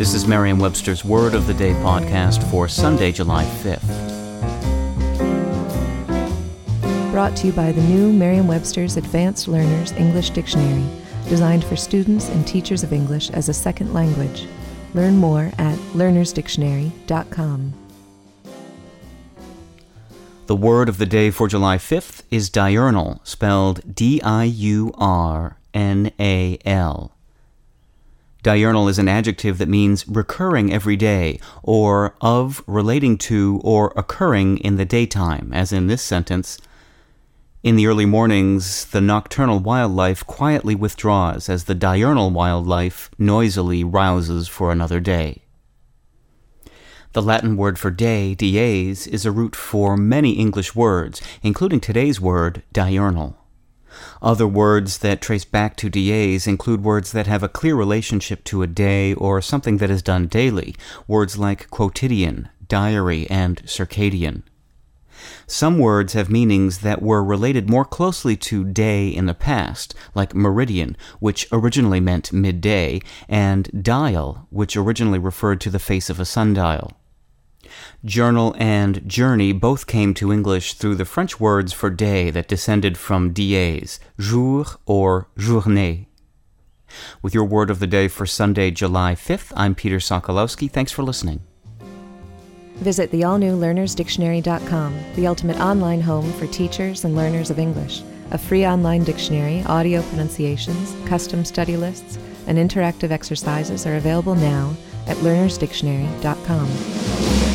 This is Merriam Webster's Word of the Day podcast for Sunday, July 5th. Brought to you by the new Merriam Webster's Advanced Learners English Dictionary, designed for students and teachers of English as a second language. Learn more at learnersdictionary.com. The word of the day for July 5th is diurnal, spelled D I U R N A L. Diurnal is an adjective that means recurring every day, or of, relating to, or occurring in the daytime, as in this sentence. In the early mornings, the nocturnal wildlife quietly withdraws as the diurnal wildlife noisily rouses for another day. The Latin word for day, dies, is a root for many English words, including today's word, diurnal. Other words that trace back to dies include words that have a clear relationship to a day or something that is done daily, words like quotidian, diary, and circadian. Some words have meanings that were related more closely to day in the past, like meridian, which originally meant midday, and dial, which originally referred to the face of a sundial. Journal and journey both came to English through the French words for day that descended from dies, jour or journée. With your word of the day for Sunday, July 5th, I'm Peter Sokolowski. Thanks for listening. Visit the all new learnersdictionary.com, the ultimate online home for teachers and learners of English. A free online dictionary, audio pronunciations, custom study lists, and interactive exercises are available now at learnersdictionary.com.